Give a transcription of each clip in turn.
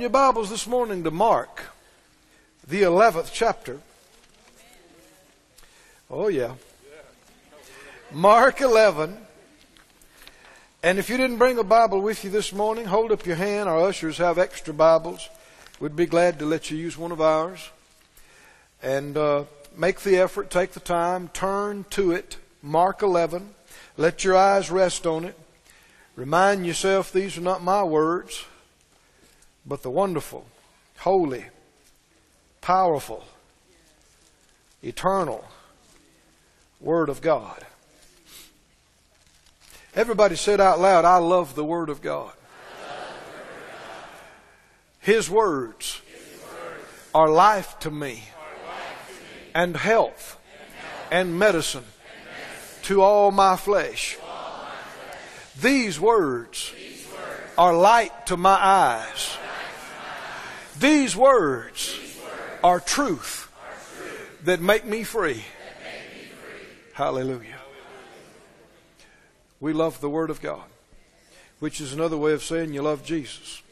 Your Bibles this morning to Mark, the 11th chapter. Oh, yeah. Mark 11. And if you didn't bring a Bible with you this morning, hold up your hand. Our ushers have extra Bibles. We'd be glad to let you use one of ours. And uh, make the effort, take the time, turn to it. Mark 11. Let your eyes rest on it. Remind yourself these are not my words but the wonderful, holy, powerful, eternal Word of God. Everybody said out loud, I love the Word of God. His words are life to me and health and medicine to all my flesh. These words are light to my eyes these words are truth that make me free. Hallelujah. We love the Word of God, which is another way of saying you love Jesus.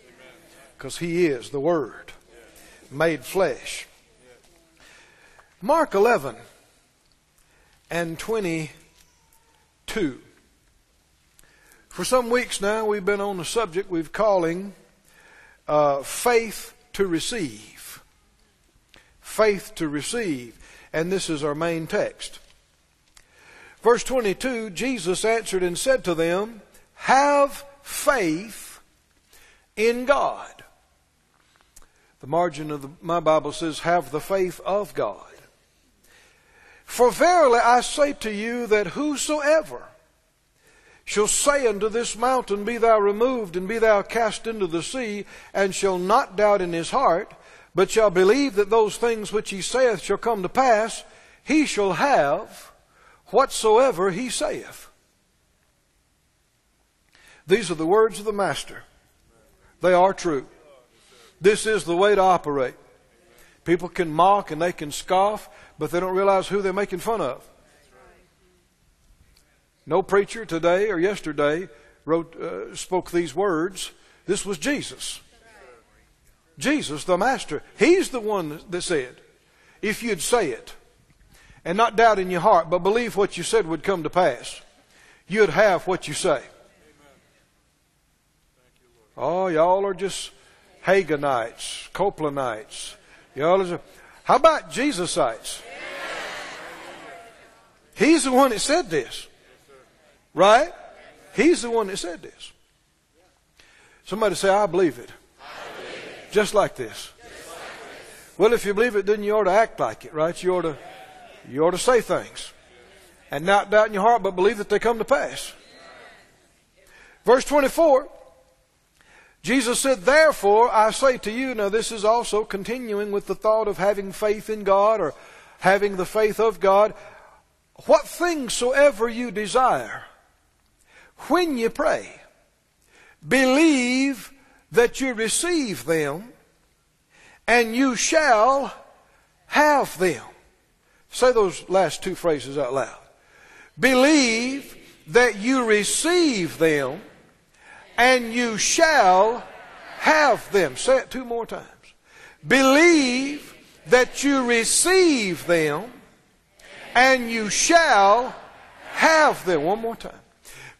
Because He is the Word made flesh. Mark 11 and 22. For some weeks now, we've been on the subject we've calling uh, faith to receive. Faith to receive. And this is our main text. Verse 22 Jesus answered and said to them, Have faith in God. The margin of the, my Bible says, Have the faith of God. For verily I say to you that whosoever shall say unto this mountain, Be thou removed, and be thou cast into the sea, and shall not doubt in his heart, but shall believe that those things which he saith shall come to pass, he shall have whatsoever he saith. These are the words of the Master. They are true. This is the way to operate. People can mock and they can scoff, but they don't realize who they're making fun of. No preacher today or yesterday wrote, uh, spoke these words. This was Jesus. Jesus, the Master. He's the one that said, if you'd say it and not doubt in your heart, but believe what you said would come to pass, you'd have what you say. Oh, y'all are just Haginites, Copelandites. Y'all are, how about Jesusites? He's the one that said this. Right? He's the one that said this. Somebody say, I believe it. I believe it. Just like this. Just like this. Well, if you believe it, then you ought to act like it, right? You ought to, you ought to say things. And not doubt in your heart, but believe that they come to pass. Verse 24. Jesus said, Therefore I say to you, now this is also continuing with the thought of having faith in God or having the faith of God. What things soever you desire, when you pray, believe that you receive them and you shall have them. Say those last two phrases out loud. Believe that you receive them and you shall have them. Say it two more times. Believe that you receive them and you shall have them. One more time.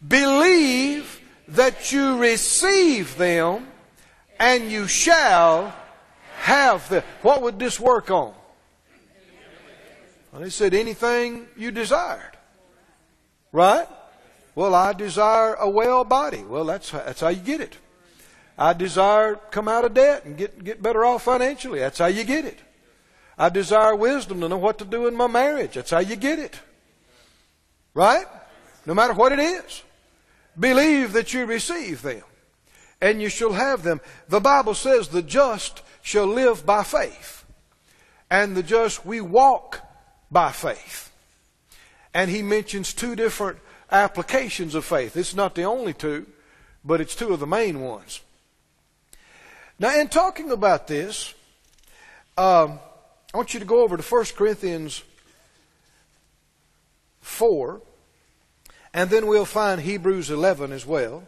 Believe that you receive them and you shall have them. What would this work on? Well, he said anything you desired. Right? Well, I desire a well body. Well, that's, that's how you get it. I desire come out of debt and get, get better off financially. That's how you get it. I desire wisdom to know what to do in my marriage. That's how you get it. Right? No matter what it is. Believe that you receive them, and you shall have them. The Bible says the just shall live by faith, and the just we walk by faith. And he mentions two different applications of faith. It's not the only two, but it's two of the main ones. Now, in talking about this, um, I want you to go over to 1 Corinthians 4 and then we'll find Hebrews 11 as well.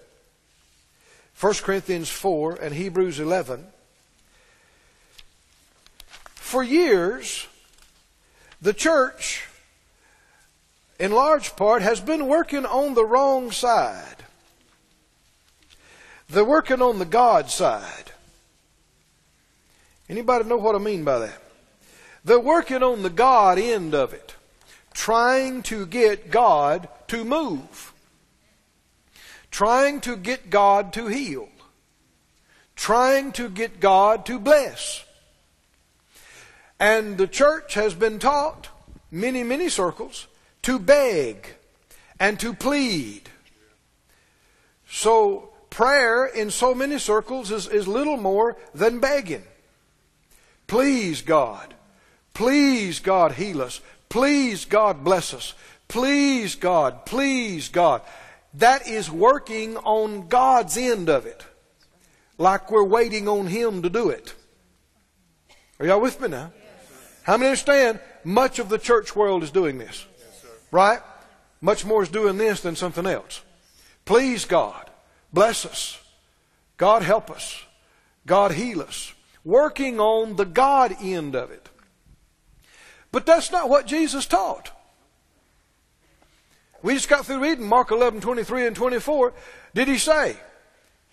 1 Corinthians 4 and Hebrews 11. for years, the church, in large part, has been working on the wrong side. They're working on the God side. Anybody know what I mean by that? They're working on the God end of it, trying to get God to move, trying to get God to heal, trying to get God to bless. And the church has been taught, many, many circles, to beg and to plead. So prayer in so many circles is, is little more than begging. Please, God. Please, God, heal us. Please, God, bless us. Please, God. Please, God. That is working on God's end of it. Like we're waiting on Him to do it. Are y'all with me now? How many understand much of the church world is doing this? right? Much more is doing this than something else. Please, God, bless us. God, help us. God, heal us. Working on the God end of it. But that's not what Jesus taught. We just got through reading Mark 11, 23 and 24. Did he say,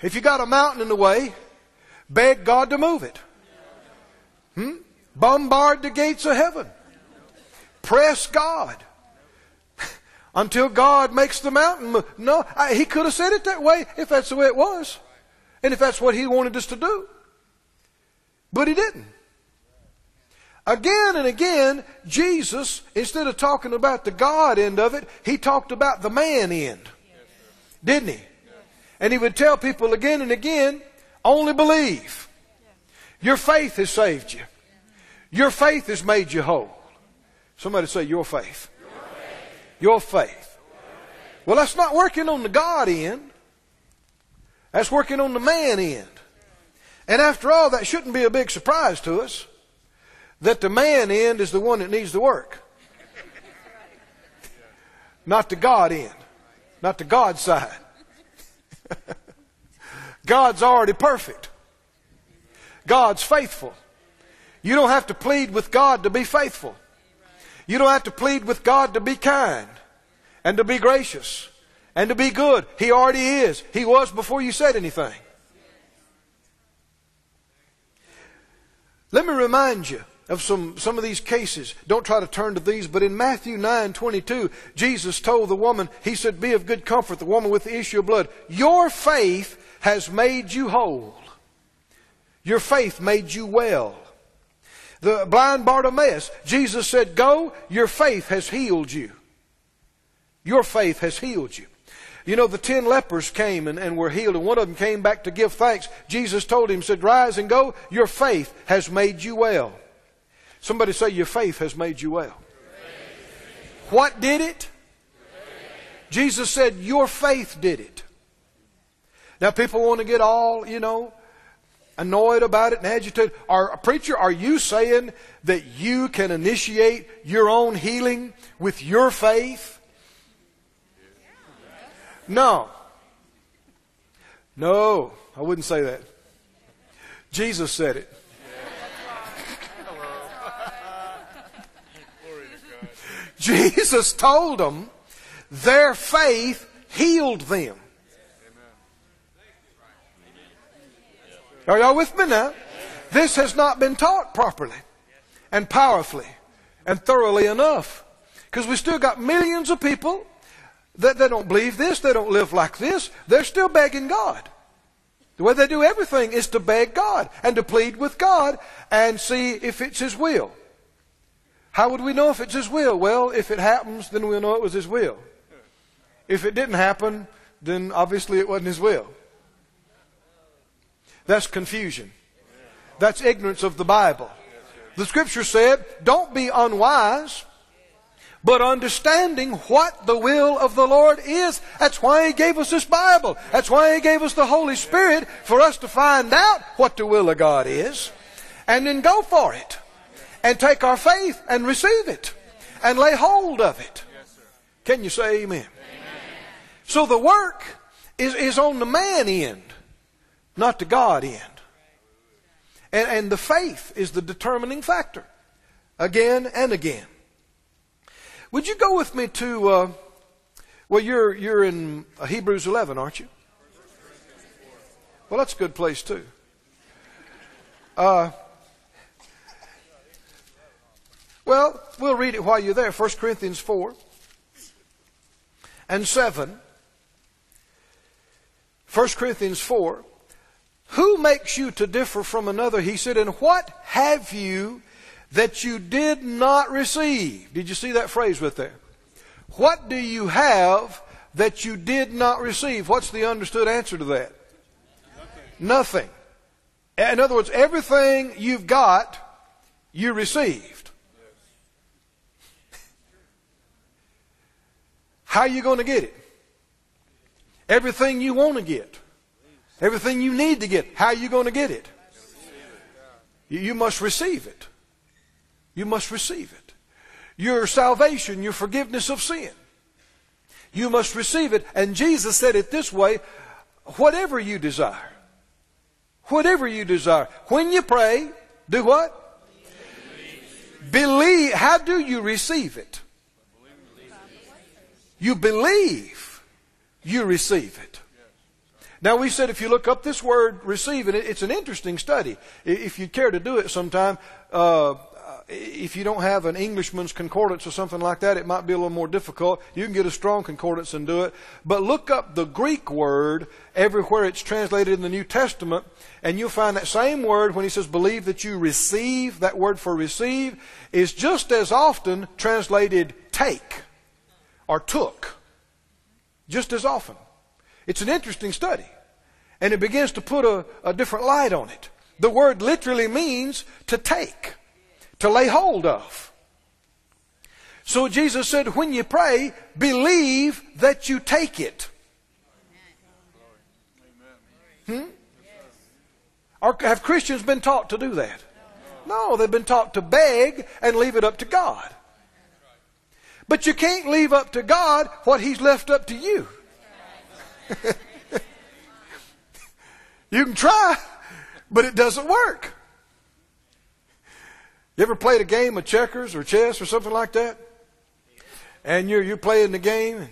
if you got a mountain in the way, beg God to move it? Hmm? Bombard the gates of heaven. Press God until God makes the mountain move. No, I, he could have said it that way if that's the way it was. And if that's what he wanted us to do. But he didn't. Again and again, Jesus, instead of talking about the God end of it, he talked about the man end. Didn't he? And he would tell people again and again, only believe. Your faith has saved you. Your faith has made you whole. Somebody say, Your faith. Your faith. Well, that's not working on the God end. That's working on the man end. And after all, that shouldn't be a big surprise to us that the man end is the one that needs the work. Not the God end. Not the God side. God's already perfect. God's faithful. You don't have to plead with God to be faithful. You don't have to plead with God to be kind and to be gracious and to be good. He already is. He was before you said anything. Let me remind you of some, some of these cases. Don't try to turn to these, but in Matthew 9 22, Jesus told the woman, He said, Be of good comfort, the woman with the issue of blood. Your faith has made you whole. Your faith made you well. The blind Bartimaeus, Jesus said, Go, your faith has healed you. Your faith has healed you. You know, the ten lepers came and, and were healed, and one of them came back to give thanks. Jesus told him, said, Rise and go, your faith has made you well. Somebody say, Your faith has made you well. What did it? Jesus said, Your faith did it. Now, people want to get all, you know, annoyed about it and agitated? Are, preacher, are you saying that you can initiate your own healing with your faith? No. No, I wouldn't say that. Jesus said it. Jesus told them their faith healed them. Are y'all with me now? This has not been taught properly and powerfully and thoroughly enough. Because we still got millions of people that they don't believe this, they don't live like this, they're still begging God. The way they do everything is to beg God and to plead with God and see if it's His will. How would we know if it's His will? Well, if it happens, then we'll know it was His will. If it didn't happen, then obviously it wasn't His will. That's confusion. That's ignorance of the Bible. The scripture said, don't be unwise, but understanding what the will of the Lord is. That's why He gave us this Bible. That's why He gave us the Holy Spirit for us to find out what the will of God is and then go for it and take our faith and receive it and lay hold of it. Can you say amen? amen. So the work is, is on the man end not the God end. And, and the faith is the determining factor. Again and again. Would you go with me to, uh, well, you're, you're in Hebrews 11, aren't you? Well, that's a good place, too. Uh, well, we'll read it while you're there. 1 Corinthians 4 and 7. 1 Corinthians 4. Who makes you to differ from another? He said, and what have you that you did not receive? Did you see that phrase with there? What do you have that you did not receive? What's the understood answer to that? Nothing. Nothing. In other words, everything you've got, you received. How are you going to get it? Everything you want to get. Everything you need to get. How are you going to get it? You must receive it. You must receive it. Your salvation, your forgiveness of sin. You must receive it. And Jesus said it this way whatever you desire. Whatever you desire. When you pray, do what? Believe. believe. How do you receive it? You believe, you receive it. Now we said if you look up this word receive, and it's an interesting study. If you care to do it sometime, uh, if you don't have an Englishman's concordance or something like that, it might be a little more difficult. You can get a strong concordance and do it. But look up the Greek word everywhere it's translated in the New Testament, and you'll find that same word when he says believe that you receive, that word for receive is just as often translated take or took. Just as often. It's an interesting study. And it begins to put a, a different light on it. The word literally means to take, to lay hold of. So Jesus said, when you pray, believe that you take it. Hmm? Or have Christians been taught to do that? No, they've been taught to beg and leave it up to God. But you can't leave up to God what He's left up to you. you can try, but it doesn't work. You ever played a game of checkers or chess or something like that? And you're, you're playing the game, and,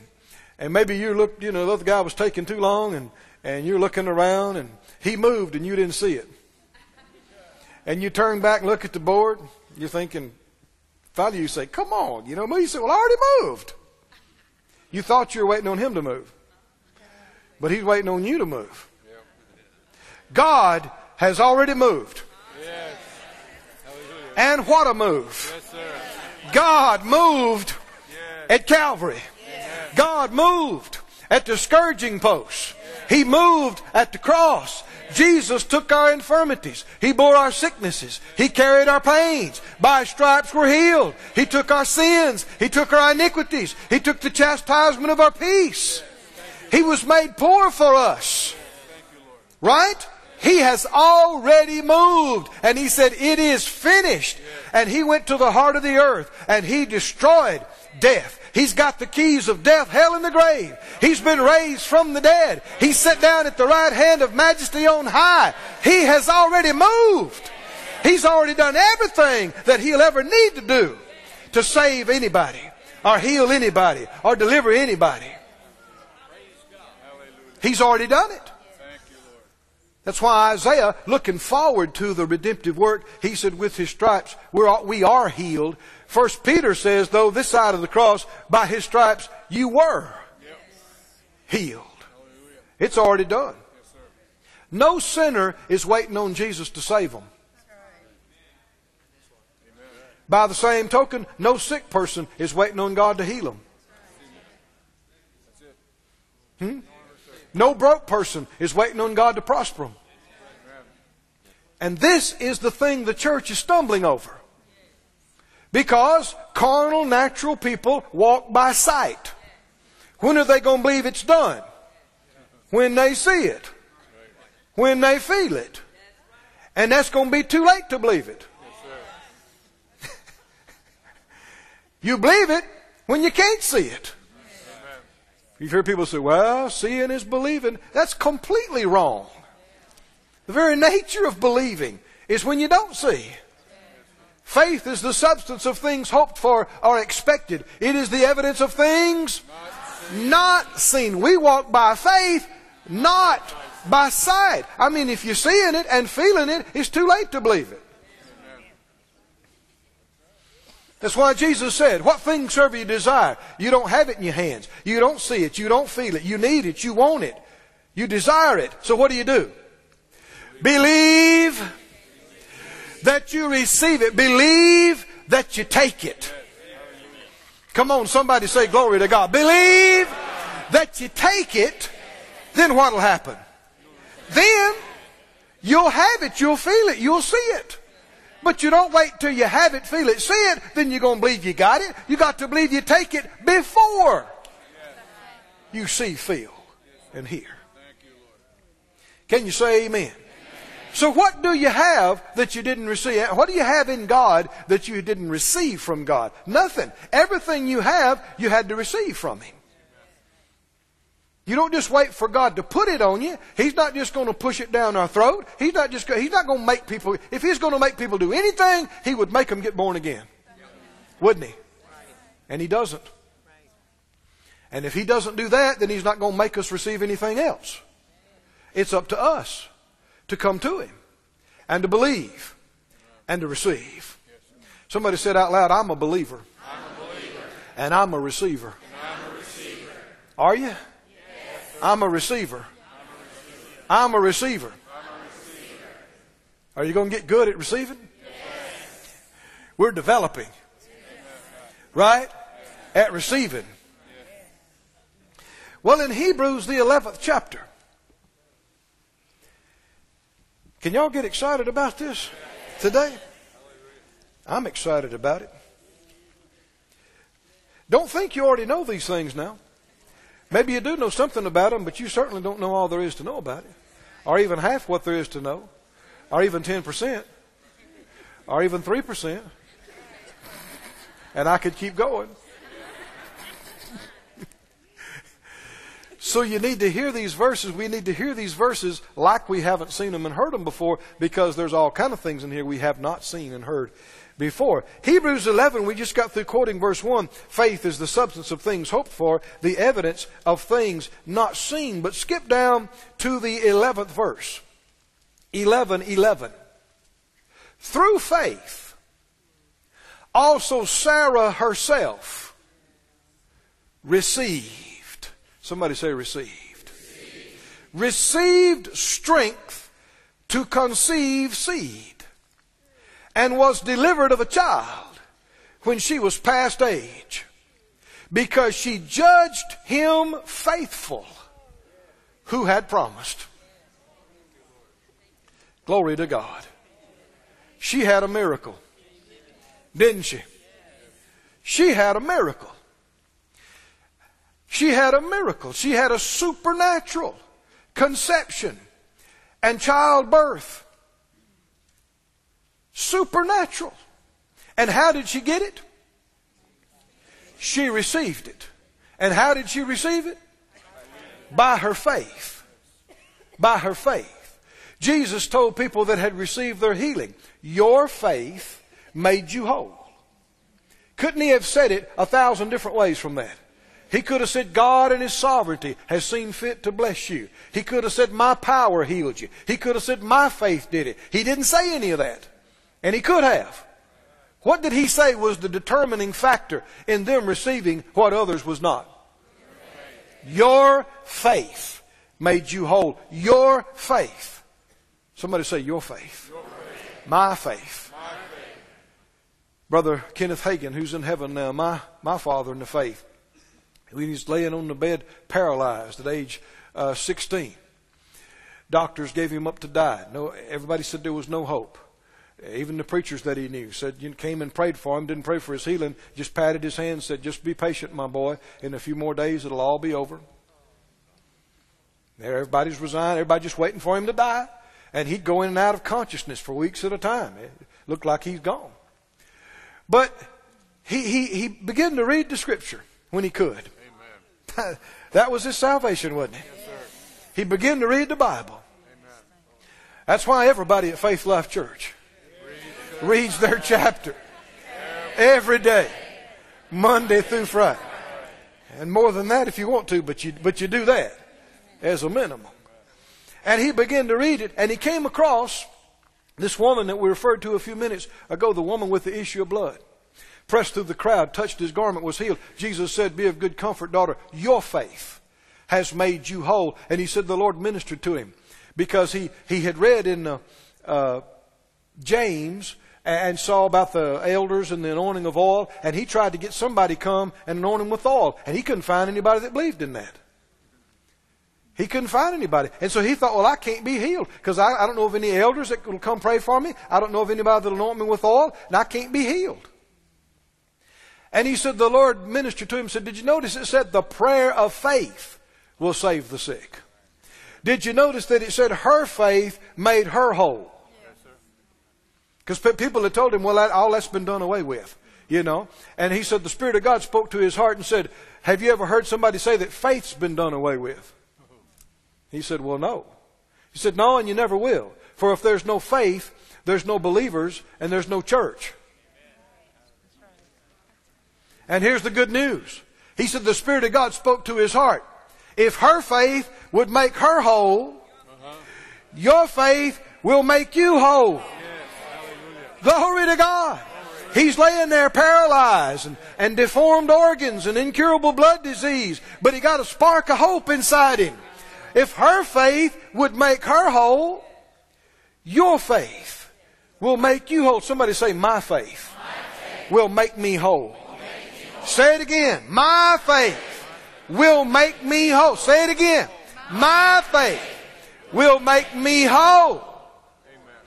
and maybe you looked, you know, the other guy was taking too long, and, and you're looking around, and he moved, and you didn't see it. And you turn back and look at the board, you're thinking, Fellow, you say, come on, you know, me. You say, well, I already moved. You thought you were waiting on him to move. But he's waiting on you to move. God has already moved. Yes. And what a move. Yes, God moved yes. at Calvary. God moved at the scourging post. He moved at the cross. Jesus took our infirmities. He bore our sicknesses. He carried our pains. By stripes we're healed. He took our sins. He took our iniquities. He took the chastisement of our peace. He was made poor for us. Right? He has already moved. And he said, it is finished. And he went to the heart of the earth and he destroyed death. He's got the keys of death, hell, and the grave. He's been raised from the dead. He's sat down at the right hand of majesty on high. He has already moved. He's already done everything that he'll ever need to do to save anybody, or heal anybody, or deliver anybody. He's already done it. That's why Isaiah, looking forward to the redemptive work, he said, with his stripes, we're, we are healed. First Peter says, though, this side of the cross, by his stripes you were healed. It's already done. No sinner is waiting on Jesus to save them. By the same token, no sick person is waiting on God to heal them. Hmm? No broke person is waiting on God to prosper them. And this is the thing the church is stumbling over. Because carnal, natural people walk by sight. When are they going to believe it's done? When they see it. When they feel it. And that's going to be too late to believe it. you believe it when you can't see it. You've heard people say, well, seeing is believing. That's completely wrong. The very nature of believing is when you don't see. Faith is the substance of things hoped for or expected. It is the evidence of things not seen. We walk by faith, not by sight. I mean, if you're seeing it and feeling it, it's too late to believe it. That's why Jesus said, What things soever you desire, you don't have it in your hands. You don't see it. You don't feel it. You need it. You want it. You desire it. So what do you do? Believe that you receive it. Believe that you take it. Come on, somebody say glory to God. Believe that you take it, then what'll happen? Then you'll have it, you'll feel it, you'll see it. But you don't wait till you have it, feel it, see it, then you're going to believe you got it. You got to believe you take it before you see, feel, and hear. Can you say amen? So what do you have that you didn't receive? What do you have in God that you didn't receive from God? Nothing. Everything you have, you had to receive from Him. You don't just wait for God to put it on you. He's not just going to push it down our throat. He's not just, he's not going to make people, if He's going to make people do anything, He would make them get born again. Wouldn't He? And He doesn't. And if He doesn't do that, then He's not going to make us receive anything else. It's up to us to come to Him and to believe and to receive. Somebody said out loud, I'm a believer. And I'm a receiver. I'm a receiver. Are you? I'm a receiver. I'm a receiver. Are you going to get good at receiving? We're developing. Right? At receiving. Well, in Hebrews, the 11th chapter, can y'all get excited about this today? I'm excited about it. Don't think you already know these things now. Maybe you do know something about them, but you certainly don't know all there is to know about it, or even half what there is to know, or even 10%, or even 3%. And I could keep going. So you need to hear these verses. We need to hear these verses like we haven't seen them and heard them before because there's all kind of things in here we have not seen and heard before. Hebrews 11, we just got through quoting verse 1. Faith is the substance of things hoped for, the evidence of things not seen. But skip down to the 11th verse. 11, 11. Through faith, also Sarah herself received Somebody say received. received. Received strength to conceive seed and was delivered of a child when she was past age because she judged him faithful who had promised. Glory to God. She had a miracle, didn't she? She had a miracle. She had a miracle. She had a supernatural conception and childbirth. Supernatural. And how did she get it? She received it. And how did she receive it? By her faith. By her faith. Jesus told people that had received their healing, Your faith made you whole. Couldn't he have said it a thousand different ways from that? He could have said, God in His sovereignty has seen fit to bless you. He could have said, My power healed you. He could have said, My faith did it. He didn't say any of that. And He could have. What did He say was the determining factor in them receiving what others was not? Your faith made you whole. Your faith. Somebody say, Your faith. Your faith. My faith. My faith. Brother Kenneth Hagin, who's in heaven now, my, my father in the faith. He was laying on the bed paralyzed at age uh, 16. Doctors gave him up to die. No, everybody said there was no hope. Even the preachers that he knew said you came and prayed for him, didn't pray for his healing, just patted his hand, said, "Just be patient, my boy. In a few more days, it'll all be over." There, everybody's resigned. Everybody just waiting for him to die, and he'd go in and out of consciousness for weeks at a time. It looked like he's gone. But he he he began to read the scripture when he could. that was his salvation, wasn't it? Yes, he began to read the Bible. Amen. That's why everybody at Faith Life Church reads their chapter every day, Monday through Friday. And more than that if you want to, but you, but you do that as a minimum. And he began to read it, and he came across this woman that we referred to a few minutes ago, the woman with the issue of blood. Pressed through the crowd, touched his garment, was healed. Jesus said, Be of good comfort, daughter. Your faith has made you whole. And he said the Lord ministered to him because he, he had read in uh, uh, James and saw about the elders and the anointing of oil, and he tried to get somebody come and anoint him with oil, and he couldn't find anybody that believed in that. He couldn't find anybody. And so he thought, well, I can't be healed because I, I, don't know of any elders that will come pray for me. I don't know of anybody that'll anoint me with oil, and I can't be healed. And he said, the Lord ministered to him, said, did you notice it said the prayer of faith will save the sick? Did you notice that it said her faith made her whole? Because people had told him, well, that, all that's been done away with, you know. And he said the Spirit of God spoke to his heart and said, have you ever heard somebody say that faith's been done away with? He said, well, no. He said, no, and you never will. For if there's no faith, there's no believers and there's no church. And here's the good news. He said the Spirit of God spoke to his heart. If her faith would make her whole, your faith will make you whole. Glory to God. He's laying there paralyzed and, and deformed organs and incurable blood disease, but he got a spark of hope inside him. If her faith would make her whole, your faith will make you whole. Somebody say, My faith, my faith. will make me whole. Say it again. My faith will make me whole. Say it again. My faith will make me whole. Amen.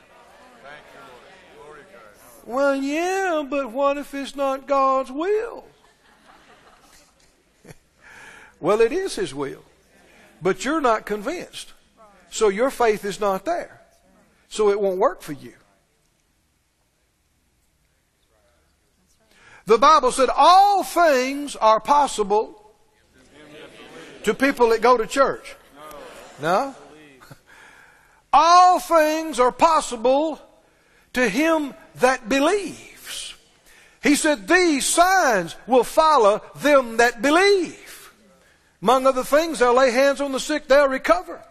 Thank you, Lord. Glory to God. Well, yeah, but what if it's not God's will? well, it is His will. But you're not convinced. So your faith is not there. So it won't work for you. The Bible said all things are possible to people that go to church. No? All things are possible to him that believes. He said, These signs will follow them that believe. Among other things, they'll lay hands on the sick, they'll recover.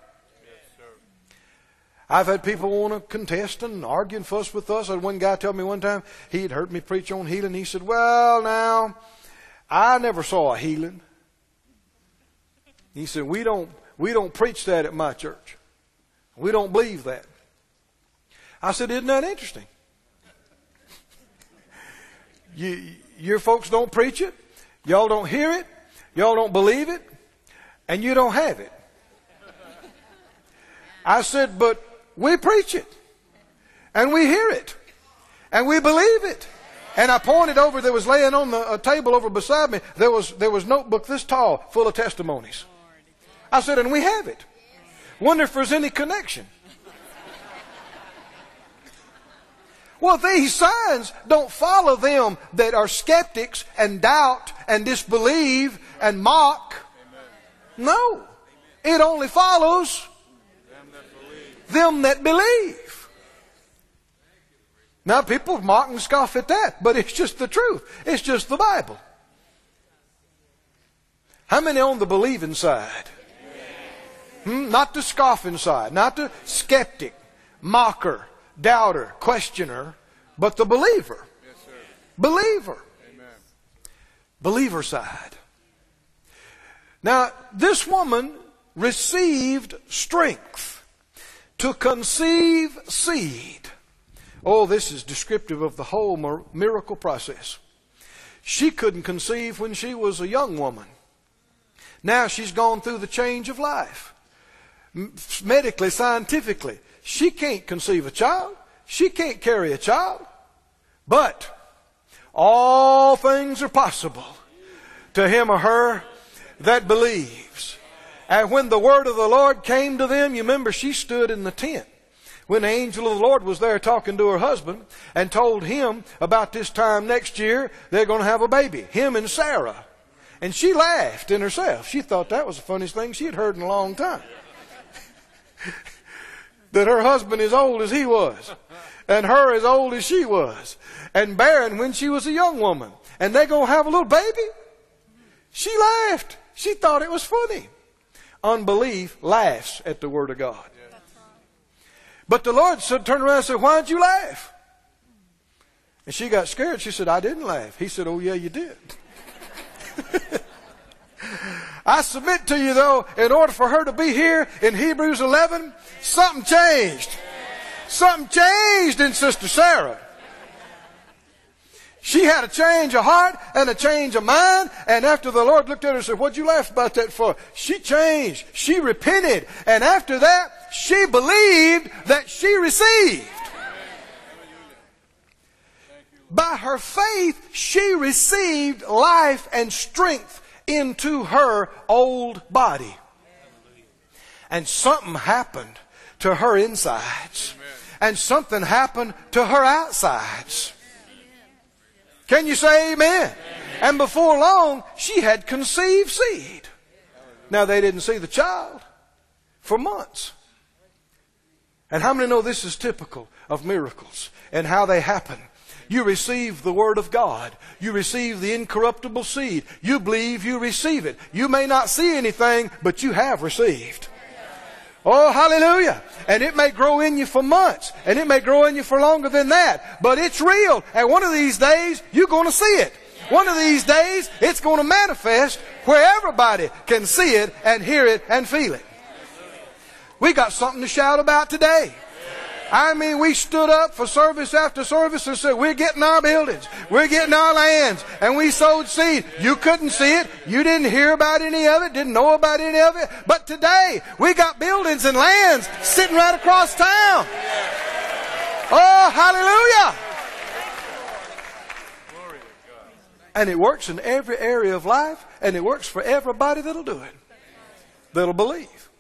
I've had people want to contest and argue and fuss with us. I had one guy tell me one time he had heard me preach on healing. He said, Well, now, I never saw a healing. He said, We don't we don't preach that at my church. We don't believe that. I said, Isn't that interesting? you, your folks don't preach it, y'all don't hear it, y'all don't believe it, and you don't have it. I said, but we preach it. And we hear it. And we believe it. And I pointed over, there was laying on the a table over beside me, there was, there was notebook this tall full of testimonies. I said, and we have it. Wonder if there's any connection. Well, these signs don't follow them that are skeptics and doubt and disbelieve and mock. No. It only follows them that believe. Now, people mock and scoff at that, but it's just the truth. It's just the Bible. How many on the believing side? Hmm? Not the scoffing side, not the skeptic, mocker, doubter, questioner, but the believer. believer. Believer side. Now, this woman received strength to conceive seed. Oh, this is descriptive of the whole miracle process. She couldn't conceive when she was a young woman. Now she's gone through the change of life. Medically, scientifically, she can't conceive a child. She can't carry a child. But all things are possible to him or her that believes. And when the word of the Lord came to them, you remember she stood in the tent when the angel of the Lord was there talking to her husband and told him about this time next year they're going to have a baby, him and Sarah. And she laughed in herself. She thought that was the funniest thing she had heard in a long time. that her husband is old as he was. and her as old as she was, and barren when she was a young woman, and they're going to have a little baby? She laughed. She thought it was funny. Unbelief laughs at the Word of God. But the Lord said, turned around and said, Why'd you laugh? And she got scared. She said, I didn't laugh. He said, Oh, yeah, you did. I submit to you, though, in order for her to be here in Hebrews 11, something changed. Something changed in Sister Sarah. She had a change of heart and a change of mind. And after the Lord looked at her and said, What'd you laugh about that for? She changed. She repented. And after that, she believed that she received. By her faith, she received life and strength into her old body. And something happened to her insides. And something happened to her outsides. Can you say amen? amen? And before long, she had conceived seed. Now they didn't see the child for months. And how many know this is typical of miracles and how they happen? You receive the Word of God. You receive the incorruptible seed. You believe you receive it. You may not see anything, but you have received. Oh, hallelujah. And it may grow in you for months, and it may grow in you for longer than that, but it's real. And one of these days, you're going to see it. One of these days, it's going to manifest where everybody can see it and hear it and feel it. We got something to shout about today. I mean, we stood up for service after service and said, we're getting our buildings. We're getting our lands. And we sowed seed. You couldn't see it. You didn't hear about any of it. Didn't know about any of it. But today, we got buildings and lands sitting right across town. Oh, hallelujah. And it works in every area of life, and it works for everybody that'll do it. That'll believe.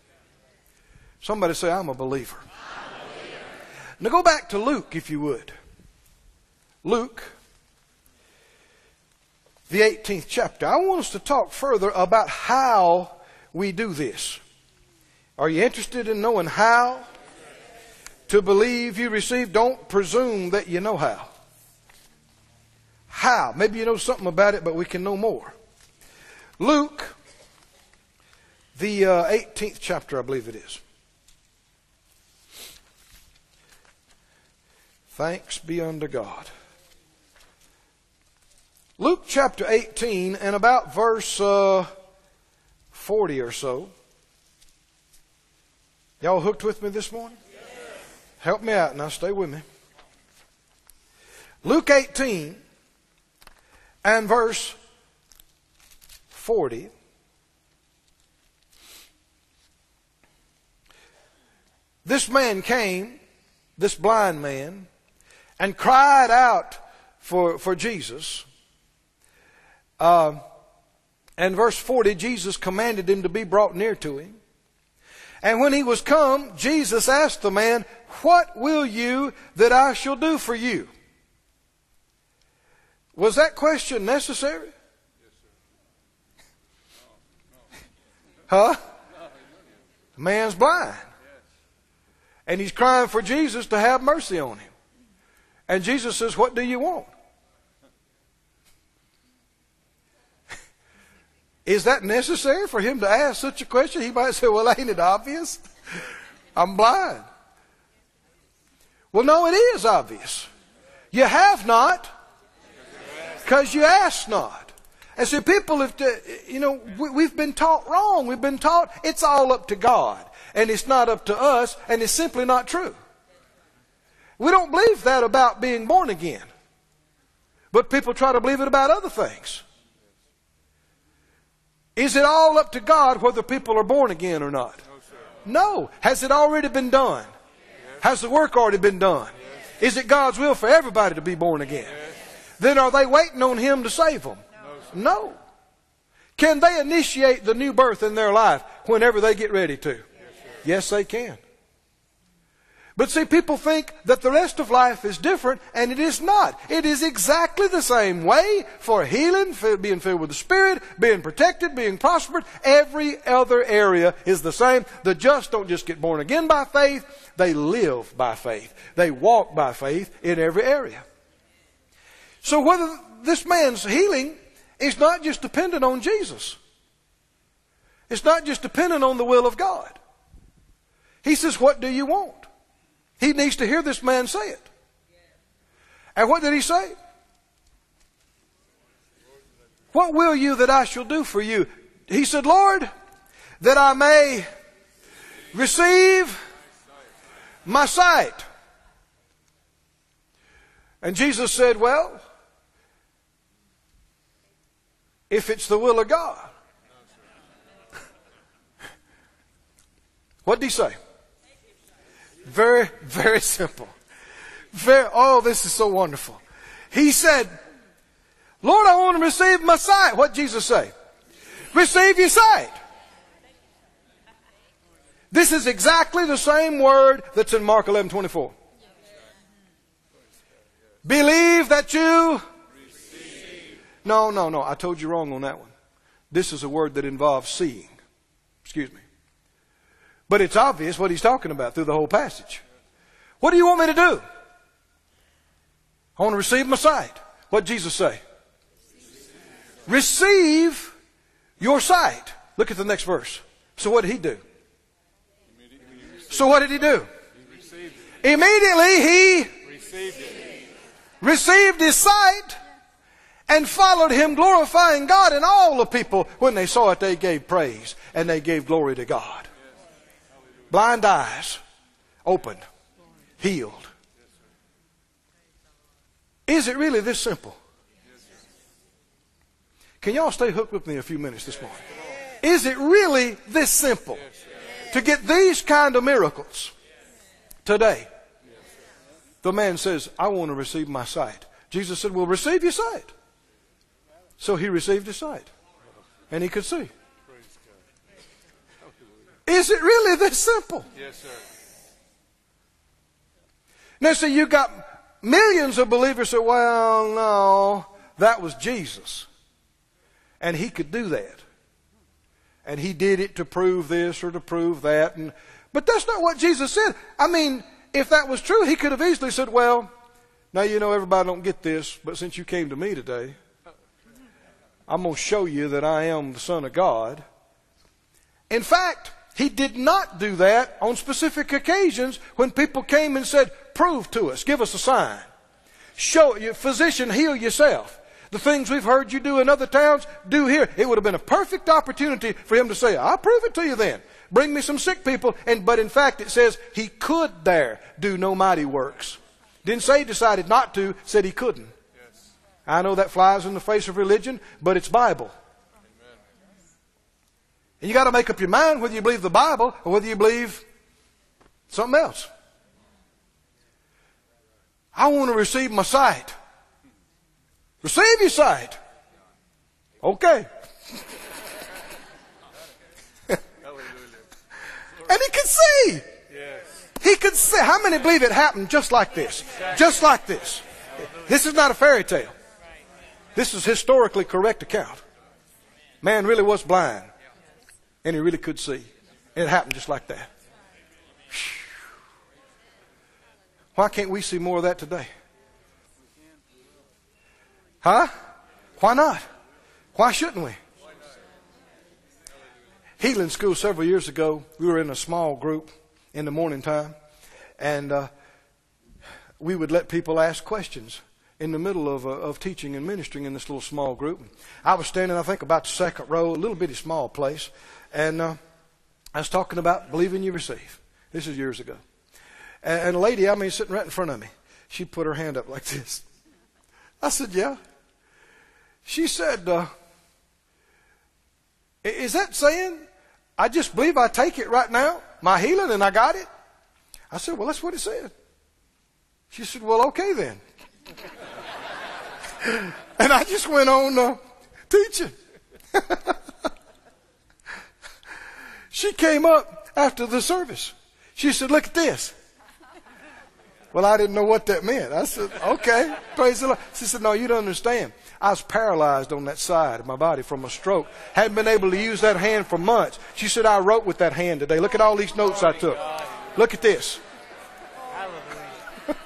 Somebody say, I'm a believer. Now go back to Luke, if you would. Luke, the 18th chapter. I want us to talk further about how we do this. Are you interested in knowing how to believe you receive? Don't presume that you know how. How? Maybe you know something about it, but we can know more. Luke, the uh, 18th chapter, I believe it is. Thanks be unto God. Luke chapter 18 and about verse uh, 40 or so. Y'all hooked with me this morning? Yes. Help me out now. Stay with me. Luke 18 and verse 40. This man came, this blind man, and cried out for, for Jesus. Uh, and verse 40, Jesus commanded him to be brought near to him. And when he was come, Jesus asked the man, What will you that I shall do for you? Was that question necessary? Huh? The man's blind. And he's crying for Jesus to have mercy on him. And Jesus says, What do you want? Is that necessary for him to ask such a question? He might say, Well, ain't it obvious? I'm blind. Well, no, it is obvious. You have not because you ask not. And so people have, to, you know, we've been taught wrong. We've been taught it's all up to God and it's not up to us and it's simply not true. We don't believe that about being born again. But people try to believe it about other things. Is it all up to God whether people are born again or not? No. Has it already been done? Has the work already been done? Is it God's will for everybody to be born again? Then are they waiting on Him to save them? No. Can they initiate the new birth in their life whenever they get ready to? Yes, they can. But see, people think that the rest of life is different, and it is not. It is exactly the same way for healing, for being filled with the Spirit, being protected, being prospered. Every other area is the same. The just don't just get born again by faith, they live by faith. They walk by faith in every area. So whether this man's healing is not just dependent on Jesus. It's not just dependent on the will of God. He says, What do you want? He needs to hear this man say it. And what did he say? What will you that I shall do for you? He said, Lord, that I may receive my sight. And Jesus said, Well, if it's the will of God. what did he say? Very, very simple. Very, oh, this is so wonderful. He said, Lord, I want to receive my sight. What Jesus say? Receive your sight. This is exactly the same word that's in Mark 11, 24. Believe that you no, no, no. I told you wrong on that one. This is a word that involves seeing. Excuse me. But it's obvious what he's talking about through the whole passage. What do you want me to do? I want to receive my sight. What did Jesus say? Receive your sight. Look at the next verse. So what did he do? So what did he do? Immediately he received his sight and followed him, glorifying God. And all the people, when they saw it, they gave praise and they gave glory to God. Blind eyes opened, healed. Is it really this simple? Can y'all stay hooked with me a few minutes this morning? Is it really this simple to get these kind of miracles today? The man says, I want to receive my sight. Jesus said, Well, receive your sight. So he received his sight. And he could see. Is it really this simple? Yes, sir. Now, see, you got millions of believers say, well, no, that was Jesus. And he could do that. And he did it to prove this or to prove that. And, but that's not what Jesus said. I mean, if that was true, he could have easily said, well, now you know everybody don't get this, but since you came to me today, I'm going to show you that I am the Son of God. In fact, he did not do that on specific occasions when people came and said, Prove to us, give us a sign. Show you, physician, heal yourself. The things we've heard you do in other towns, do here. It would have been a perfect opportunity for him to say, I'll prove it to you then. Bring me some sick people. And, but in fact, it says he could there do no mighty works. Didn't say he decided not to, said he couldn't. I know that flies in the face of religion, but it's Bible. And you got to make up your mind whether you believe the Bible or whether you believe something else. I want to receive my sight. Receive your sight. Okay. and he could see. He could see. How many believe it happened just like this? Just like this. This is not a fairy tale. This is historically correct account. Man really was blind. And he really could see. And it happened just like that. Why can't we see more of that today? Huh? Why not? Why shouldn't we? Healing school several years ago, we were in a small group in the morning time, and uh, we would let people ask questions in the middle of, uh, of teaching and ministering in this little small group. I was standing, I think, about the second row, a little bitty small place, and uh, I was talking about believing you receive. This is years ago. And, and a lady, I mean, sitting right in front of me, she put her hand up like this. I said, Yeah. She said, uh, Is that saying I just believe I take it right now, my healing, and I got it? I said, Well, that's what it said. She said, Well, okay then. and I just went on uh, teaching. she came up after the service. She said, Look at this. Well, I didn't know what that meant. I said, okay, praise the Lord. She said, no, you don't understand. I was paralyzed on that side of my body from a stroke. Hadn't been able to use that hand for months. She said, I wrote with that hand today. Look at all these notes I took. Look at this. and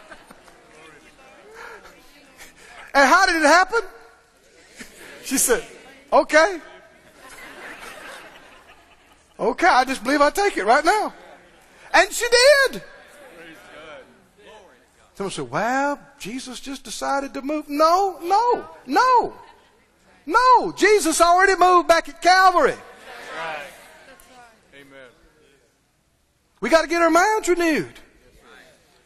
how did it happen? She said, okay. Okay, I just believe I take it right now. And she did. Someone said, well, Jesus just decided to move. No, no, no, no. Jesus already moved back at Calvary. Amen. We got to get our minds renewed.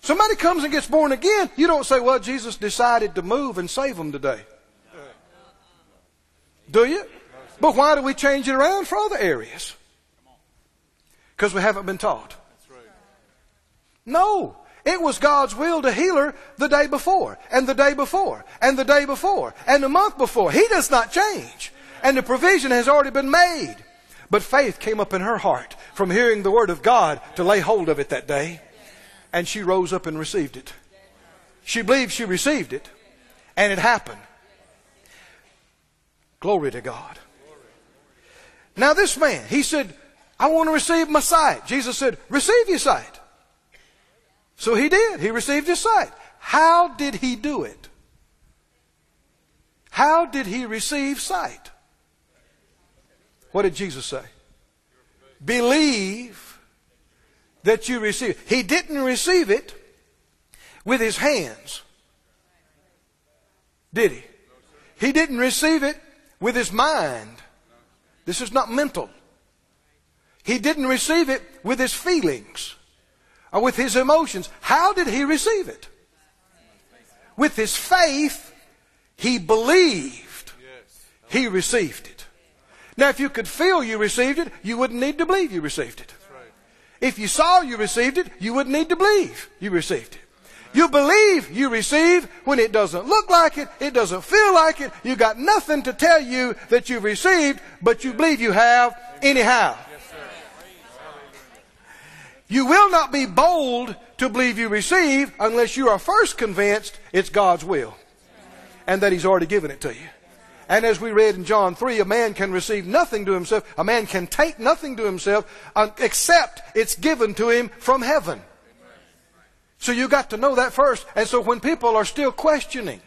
Somebody comes and gets born again, you don't say, well, Jesus decided to move and save them today. Do you? But why do we change it around for other areas? Because we haven't been taught. No. It was God's will to heal her the day before, and the day before, and the day before, and the month before. He does not change. And the provision has already been made. But faith came up in her heart from hearing the word of God to lay hold of it that day. And she rose up and received it. She believed she received it, and it happened. Glory to God. Now, this man, he said, I want to receive my sight. Jesus said, Receive your sight. So he did. He received his sight. How did he do it? How did he receive sight? What did Jesus say? Believe that you receive. He didn't receive it with his hands. Did he? He didn't receive it with his mind. This is not mental. He didn't receive it with his feelings or with his emotions. How did he receive it? With his faith, he believed he received it. Now, if you could feel you received it, you wouldn't need to believe you received it. If you saw you received it, you wouldn't need to believe you received it. You believe you receive when it doesn't look like it, it doesn't feel like it, you got nothing to tell you that you've received, but you believe you have anyhow. You will not be bold to believe you receive unless you are first convinced it's God's will and that He's already given it to you. And as we read in John 3, a man can receive nothing to himself, a man can take nothing to himself uh, except it's given to him from heaven. So you got to know that first. And so when people are still questioning,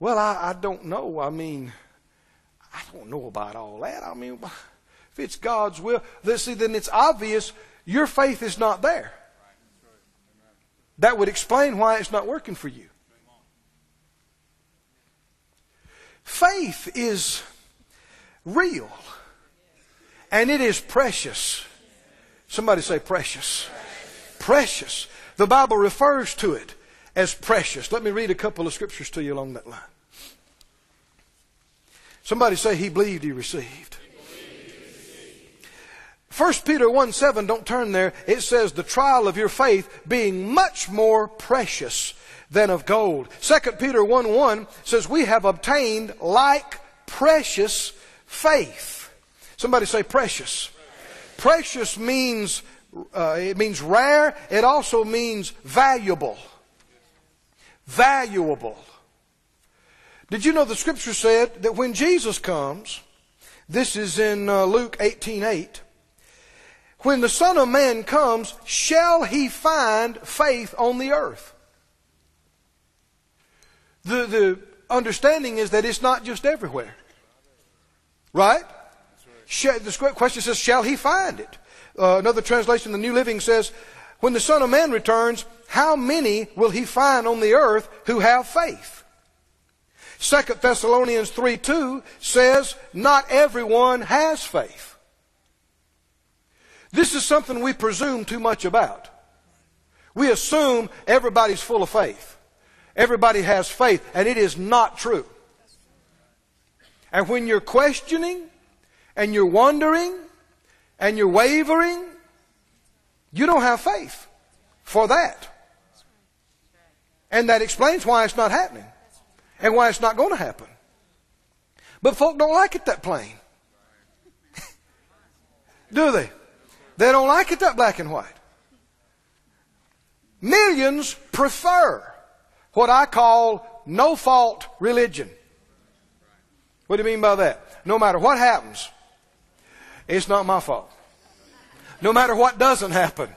well, I, I don't know. I mean, I don't know about all that. I mean, if it's God's will, see, then it's obvious your faith is not there. That would explain why it's not working for you. Faith is real and it is precious. Somebody say precious. Precious. The Bible refers to it as precious. Let me read a couple of scriptures to you along that line. Somebody say he believed he received. 1 Peter 1 7, don't turn there. It says, the trial of your faith being much more precious than of gold. 2 Peter 1 1 says, we have obtained like precious faith. Somebody say precious. Precious means, uh, it means rare. It also means valuable. Valuable. Did you know the scripture said that when Jesus comes, this is in uh, Luke 18 8, when the Son of Man comes, shall he find faith on the earth? The, the understanding is that it's not just everywhere. Right? The question says, shall he find it? Uh, another translation, the New Living says, when the Son of Man returns, how many will he find on the earth who have faith? Second Thessalonians 3 2 says, not everyone has faith. This is something we presume too much about. We assume everybody's full of faith. Everybody has faith, and it is not true. And when you're questioning, and you're wondering, and you're wavering, you don't have faith for that. And that explains why it's not happening, and why it's not going to happen. But folk don't like it that plain. Do they? They don't like it that black and white. Millions prefer what I call no fault religion. What do you mean by that? No matter what happens, it's not my fault. No matter what doesn't happen,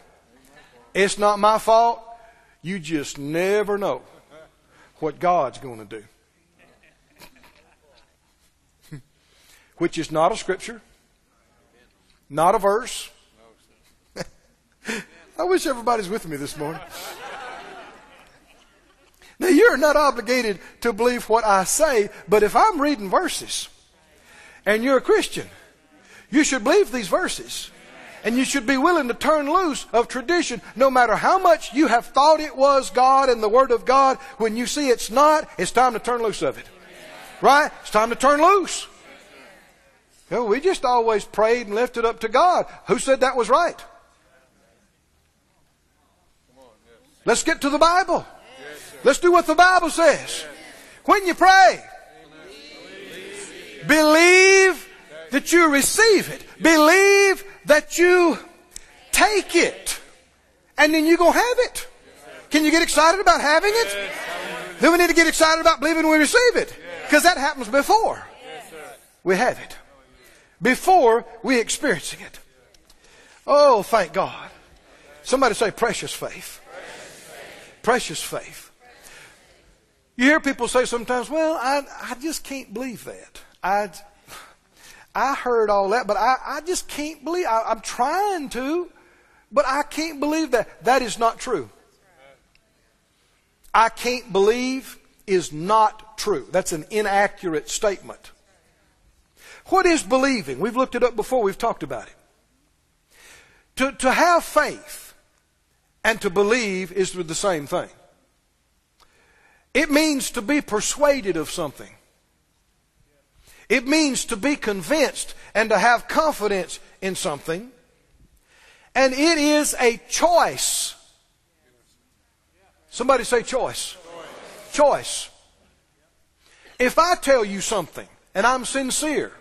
it's not my fault. You just never know what God's going to do. Which is not a scripture, not a verse. I wish everybody's with me this morning. Now, you're not obligated to believe what I say, but if I'm reading verses and you're a Christian, you should believe these verses. And you should be willing to turn loose of tradition no matter how much you have thought it was God and the Word of God. When you see it's not, it's time to turn loose of it. Right? It's time to turn loose. You know, we just always prayed and lifted up to God. Who said that was right? Let's get to the Bible. Let's do what the Bible says. When you pray, believe that you receive it. Believe that you take it. And then you're going to have it. Can you get excited about having it? Then we need to get excited about believing we receive it. Because that happens before we have it. Before we experiencing it. Oh, thank God. Somebody say precious faith. Precious faith. You hear people say sometimes, well, I, I just can't believe that. I, I heard all that, but I, I just can't believe. I, I'm trying to, but I can't believe that. That is not true. I can't believe is not true. That's an inaccurate statement. What is believing? We've looked it up before, we've talked about it. To, to have faith and to believe is the same thing. It means to be persuaded of something. It means to be convinced and to have confidence in something. And it is a choice. Somebody say choice. Choice. choice. If I tell you something and I'm sincere,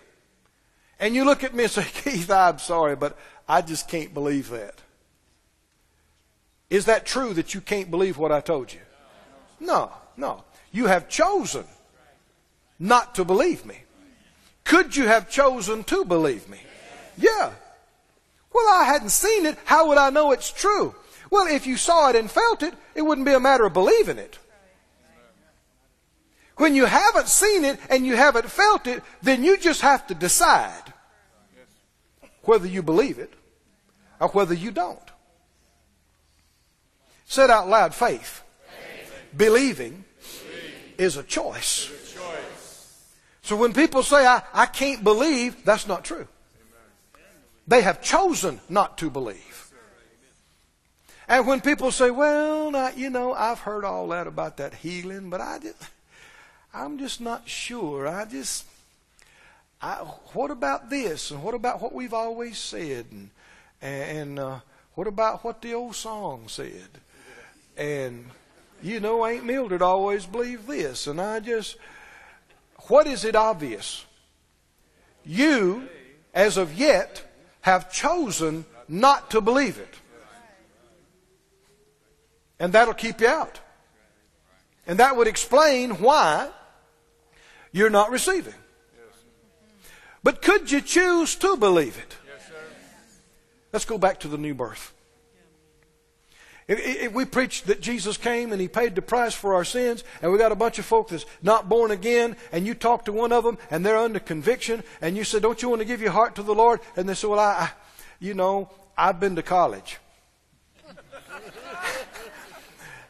and you look at me and say, Keith, I'm sorry, but I just can't believe that. Is that true that you can't believe what I told you? No, no. You have chosen not to believe me. Could you have chosen to believe me? Yeah. Well, I hadn't seen it. How would I know it's true? Well, if you saw it and felt it, it wouldn't be a matter of believing it. When you haven't seen it and you haven't felt it, then you just have to decide whether you believe it or whether you don't. Said out loud, faith. faith. Believing Believe. is a choice. So when people say, I, I can't believe, that's not true. They have chosen not to believe. And when people say, well, you know, I've heard all that about that healing, but I just, I'm just not sure. I just, I, what about this? And what about what we've always said? And, and uh, what about what the old song said? And, you know, Aunt Mildred always believed this. And I just, what is it obvious? You, as of yet, have chosen not to believe it. And that'll keep you out. And that would explain why you're not receiving. But could you choose to believe it? Let's go back to the new birth. If, if we preach that Jesus came and He paid the price for our sins, and we got a bunch of folk that's not born again, and you talk to one of them, and they're under conviction, and you say, "Don't you want to give your heart to the Lord?" And they say, "Well, I, I you know, I've been to college."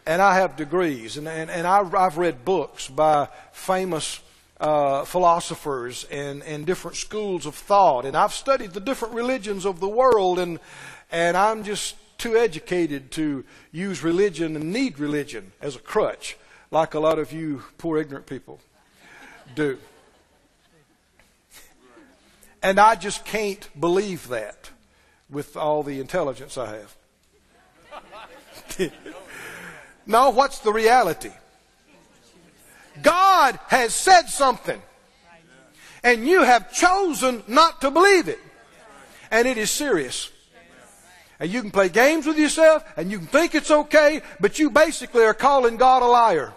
and I have degrees, and, and, and I, I've read books by famous uh, philosophers and, and different schools of thought, and I've studied the different religions of the world, and, and I'm just too educated to use religion and need religion as a crutch, like a lot of you poor ignorant people do. And I just can't believe that with all the intelligence I have. no, what's the reality? God has said something. And you have chosen not to believe it. And it is serious. And you can play games with yourself and you can think it's okay, but you basically are calling God a liar.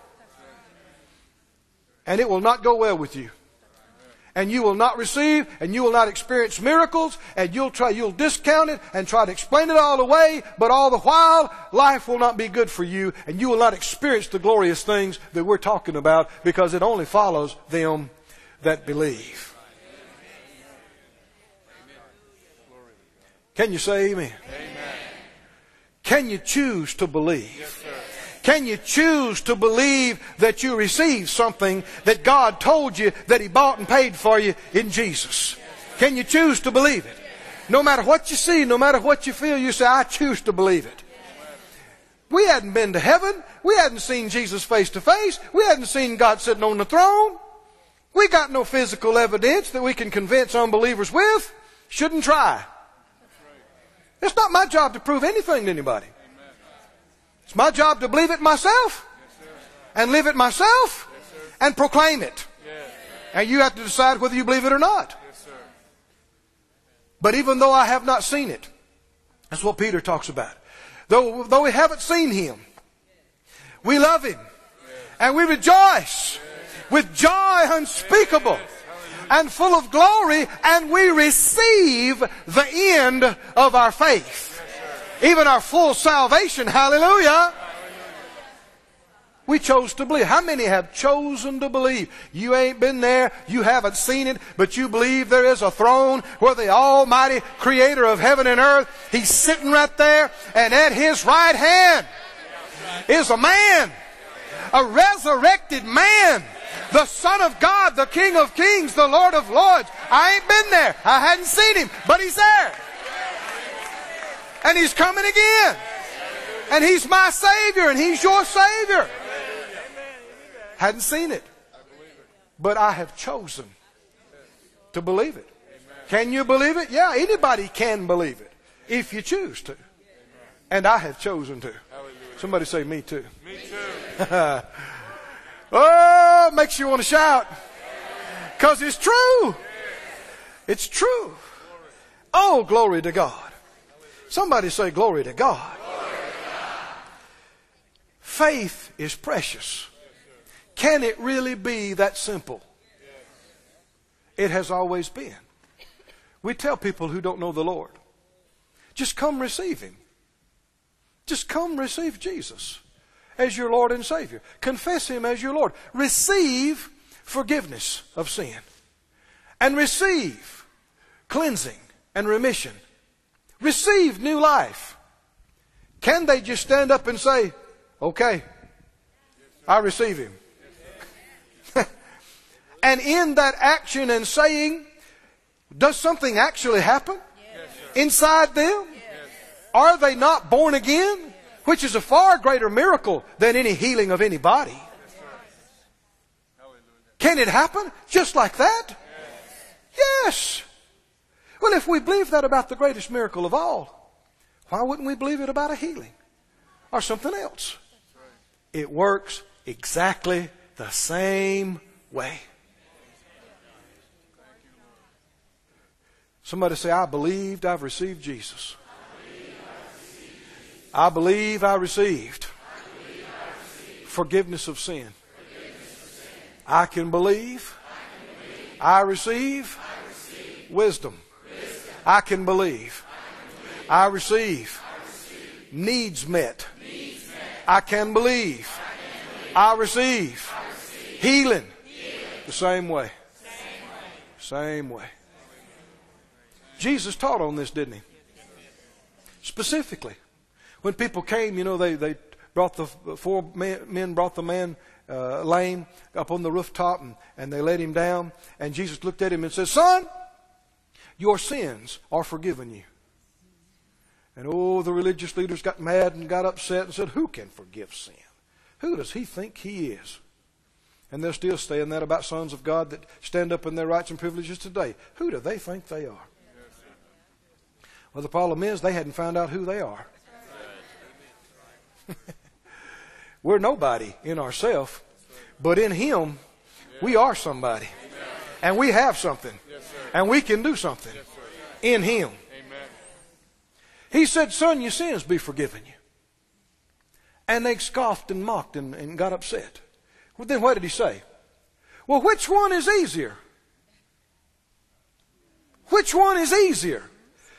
And it will not go well with you. And you will not receive and you will not experience miracles and you'll try, you'll discount it and try to explain it all away, but all the while, life will not be good for you and you will not experience the glorious things that we're talking about because it only follows them that believe. Can you say amen? Amen. Can you choose to believe? Yes, sir. Can you choose to believe that you receive something that God told you that He bought and paid for you in Jesus? Can you choose to believe it? No matter what you see, no matter what you feel, you say, I choose to believe it. We hadn't been to heaven. We hadn't seen Jesus face to face. We hadn't seen God sitting on the throne. We got no physical evidence that we can convince unbelievers with. Shouldn't try. It's not my job to prove anything to anybody. It's my job to believe it myself and live it myself and proclaim it. And you have to decide whether you believe it or not. But even though I have not seen it, that's what Peter talks about. Though, though we haven't seen him, we love him and we rejoice with joy unspeakable and full of glory and we receive the end of our faith. Even our full salvation. Hallelujah. We chose to believe. How many have chosen to believe? You ain't been there, you haven't seen it, but you believe there is a throne where the Almighty Creator of heaven and earth, He's sitting right there, and at His right hand is a man, a resurrected man, the Son of God, the King of Kings, the Lord of Lords. I ain't been there, I hadn't seen Him, but He's there. And He's coming again. And He's my Savior, and He's your Savior. Hadn't seen it. But I have chosen to believe it. Can you believe it? Yeah, anybody can believe it if you choose to. And I have chosen to. Somebody say, Me too. Me too. oh, makes you want to shout. Because it's true. It's true. Oh, glory to God. Somebody say, Glory to God. Faith is precious. Can it really be that simple? It has always been. We tell people who don't know the Lord, just come receive Him. Just come receive Jesus as your Lord and Savior. Confess Him as your Lord. Receive forgiveness of sin. And receive cleansing and remission. Receive new life. Can they just stand up and say, okay, I receive Him? and in that action and saying, does something actually happen inside them? Are they not born again? Which is a far greater miracle than any healing of any body. Can it happen just like that? Yes. Well, if we believe that about the greatest miracle of all, why wouldn't we believe it about a healing or something else? It works exactly the same way. Somebody say, I believed I've received Jesus. I believe I received forgiveness of sin. I can believe I receive wisdom. I can believe I receive needs met. I can believe I receive healing the same way. Same way. Jesus taught on this, didn't he? Specifically. When people came, you know, they, they brought the four men, men brought the man uh, lame up on the rooftop and, and they let him down. And Jesus looked at him and said, Son, your sins are forgiven you. And oh, the religious leaders got mad and got upset and said, Who can forgive sin? Who does he think he is? And they're still saying that about sons of God that stand up in their rights and privileges today. Who do they think they are? Well, the problem is they hadn't found out who they are. We're nobody in ourselves, but in Him, we are somebody. And we have something. And we can do something in Him. He said, Son, your sins be forgiven you. And they scoffed and mocked and, and got upset. Well, then what did he say? Well, which one is easier? Which one is easier?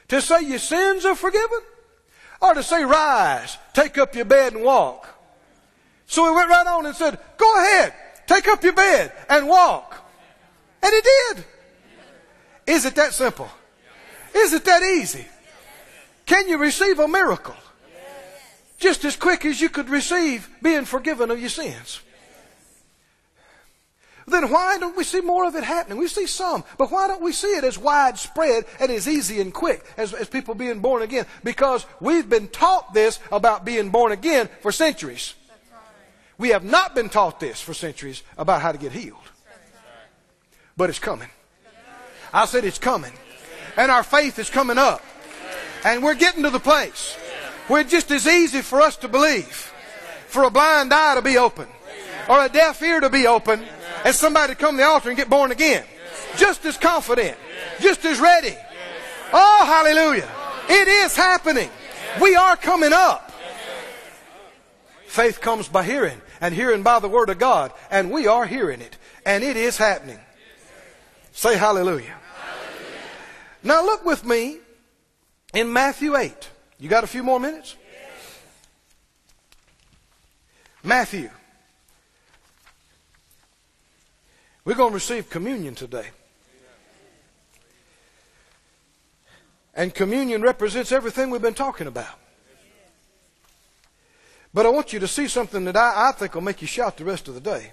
To say your sins are forgiven? Or to say, rise, take up your bed and walk? So he went right on and said, go ahead, take up your bed and walk. And he did. Is it that simple? Is it that easy? Can you receive a miracle? Just as quick as you could receive being forgiven of your sins. Then why don't we see more of it happening? We see some, but why don't we see it as widespread and as easy and quick as, as people being born again? Because we've been taught this about being born again for centuries. We have not been taught this for centuries about how to get healed. But it's coming. I said it's coming. And our faith is coming up. And we're getting to the place where it's just as easy for us to believe, for a blind eye to be open, or a deaf ear to be open, as somebody to come to the altar and get born again. Just as confident, just as ready. Oh, hallelujah. It is happening. We are coming up. Faith comes by hearing, and hearing by the Word of God, and we are hearing it, and it is happening. Say hallelujah. hallelujah. Now look with me in Matthew 8. You got a few more minutes? Matthew. We're going to receive communion today. And communion represents everything we've been talking about. But I want you to see something that I, I think will make you shout the rest of the day.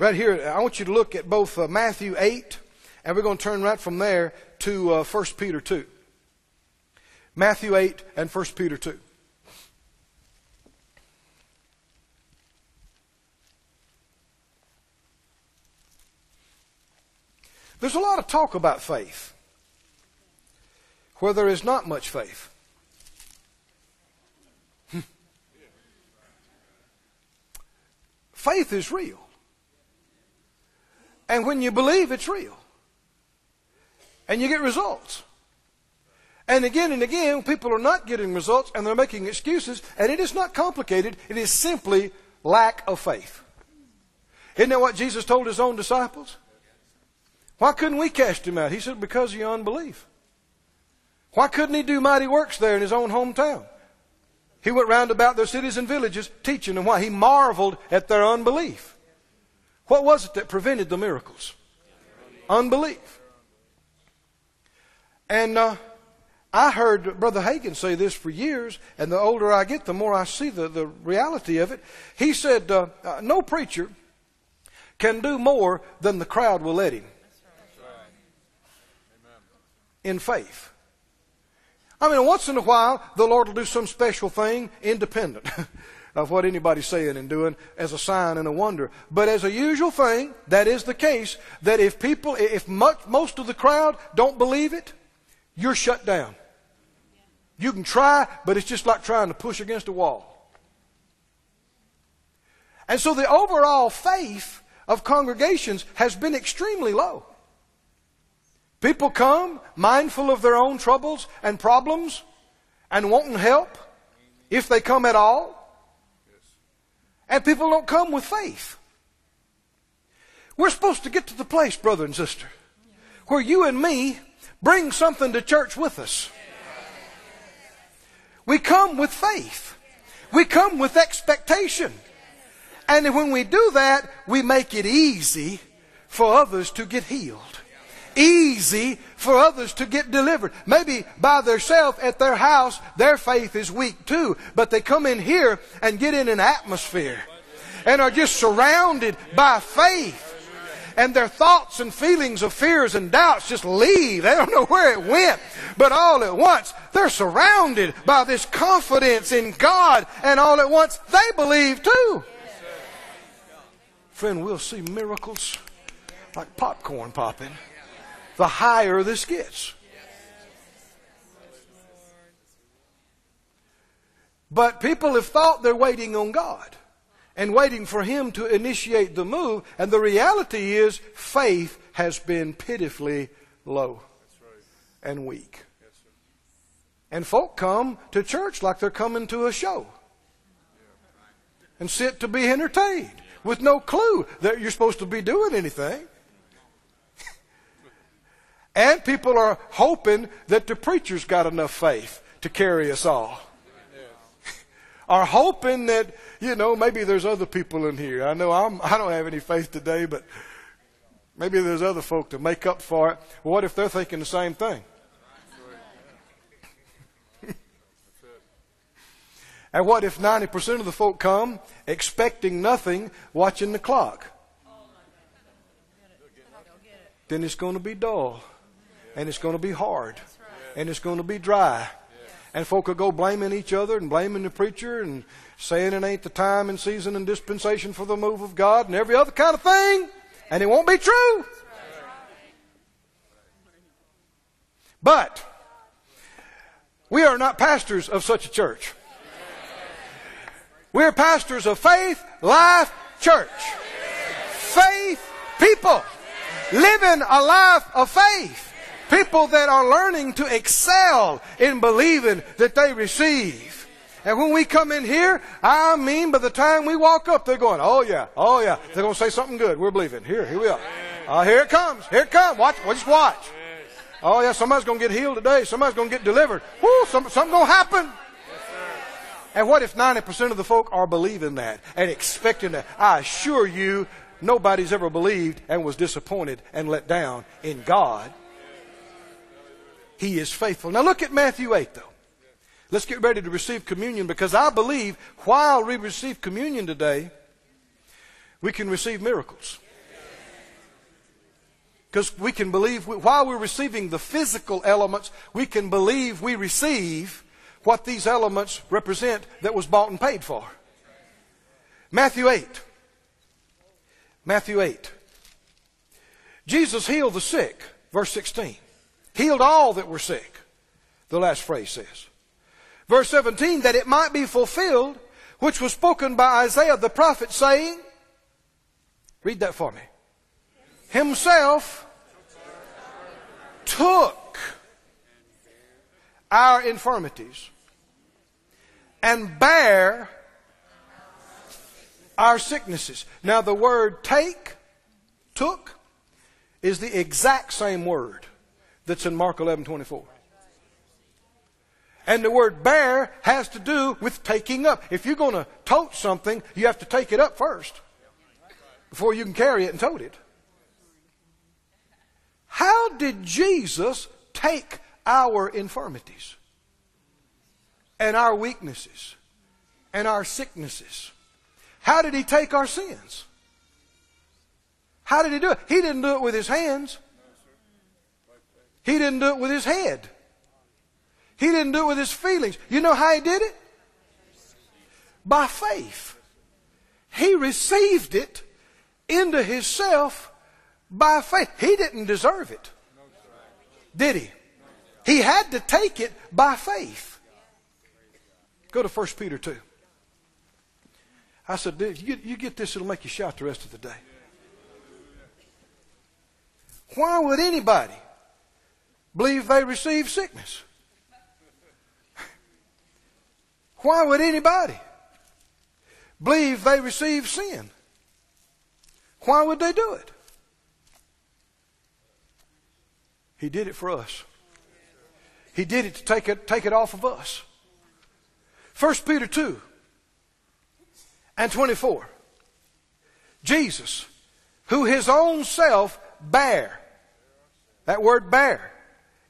Right here, I want you to look at both uh, Matthew 8, and we're going to turn right from there to uh, 1 Peter 2. Matthew 8 and 1 Peter 2. There's a lot of talk about faith where there is not much faith. Hmm. faith is real. And when you believe, it's real. And you get results. And again and again, people are not getting results and they're making excuses. And it is not complicated, it is simply lack of faith. Isn't that what Jesus told his own disciples? Why couldn't we cast him out? He said, because of your unbelief. Why couldn't he do mighty works there in his own hometown? He went round about their cities and villages teaching them why. He marveled at their unbelief. What was it that prevented the miracles? Unbelief. And uh, I heard Brother Hagin say this for years, and the older I get, the more I see the, the reality of it. He said, uh, uh, No preacher can do more than the crowd will let him in faith. I mean, once in a while, the Lord will do some special thing independent of what anybody's saying and doing as a sign and a wonder. But as a usual thing, that is the case, that if people, if much, most of the crowd don't believe it, you're shut down. You can try, but it's just like trying to push against a wall. And so the overall faith of congregations has been extremely low. People come mindful of their own troubles and problems and wanting help, if they come at all. And people don't come with faith. We're supposed to get to the place, brother and sister, where you and me bring something to church with us. We come with faith. We come with expectation. And when we do that, we make it easy for others to get healed easy for others to get delivered. Maybe by themselves at their house, their faith is weak too, but they come in here and get in an atmosphere and are just surrounded by faith. And their thoughts and feelings of fears and doubts just leave. They don't know where it went. But all at once, they're surrounded by this confidence in God. And all at once, they believe too. Friend, we'll see miracles like popcorn popping the higher this gets. But people have thought they're waiting on God and waiting for Him to initiate the move, and the reality is faith has been pitifully low. and weak. And folk come to church like they're coming to a show and sit to be entertained with no clue that you're supposed to be doing anything. And people are hoping that the preacher's got enough faith to carry us all. are hoping that, you know, maybe there's other people in here. I know I'm, I don't have any faith today, but maybe there's other folk to make up for it. what if they're thinking the same thing? And what if 90% of the folk come expecting nothing, watching the clock? Then it's going to be dull. And it's going to be hard. And it's going to be dry. And folk will go blaming each other and blaming the preacher and saying it ain't the time and season and dispensation for the move of God and every other kind of thing. And it won't be true. But we are not pastors of such a church. We're pastors of Faith Life Church. Faith people living a life of faith. People that are learning to excel in believing that they receive. And when we come in here, I mean, by the time we walk up, they're going, oh yeah, oh yeah. They're going to say something good. We're believing. Here, here we are. Uh, here it comes. Here it comes. Watch, well, just watch. Oh yeah, somebody's going to get healed today. Somebody's going to get delivered. Woo, some, something going to happen. And what if 90% of the folk are believing that and expecting that? I assure you, nobody's ever believed and was disappointed and let down in God. He is faithful. Now look at Matthew 8 though. Let's get ready to receive communion because I believe while we receive communion today, we can receive miracles. Because we can believe, while we're receiving the physical elements, we can believe we receive what these elements represent that was bought and paid for. Matthew 8. Matthew 8. Jesus healed the sick, verse 16. Healed all that were sick, the last phrase says. Verse 17, that it might be fulfilled, which was spoken by Isaiah the prophet, saying, Read that for me. Himself took our infirmities and bear our sicknesses. Now, the word take, took, is the exact same word that's in Mark 11 24. And the word bear has to do with taking up. If you're going to tote something, you have to take it up first before you can carry it and tote it. How did Jesus take our infirmities? and our weaknesses and our sicknesses. How did he take our sins? How did he do it? He didn't do it with his hands. He didn't do it with his head. He didn't do it with his feelings. You know how he did it? By faith. He received it into himself by faith. He didn't deserve it. Did he? He had to take it by faith. Go to 1 Peter 2. I said, you you get this, it'll make you shout the rest of the day. Why would anybody believe they receive sickness? Why would anybody believe they receive sin? Why would they do it? He did it for us. He did it to take it, take it off of us. 1 Peter 2 and 24. Jesus, who his own self bare. That word bear,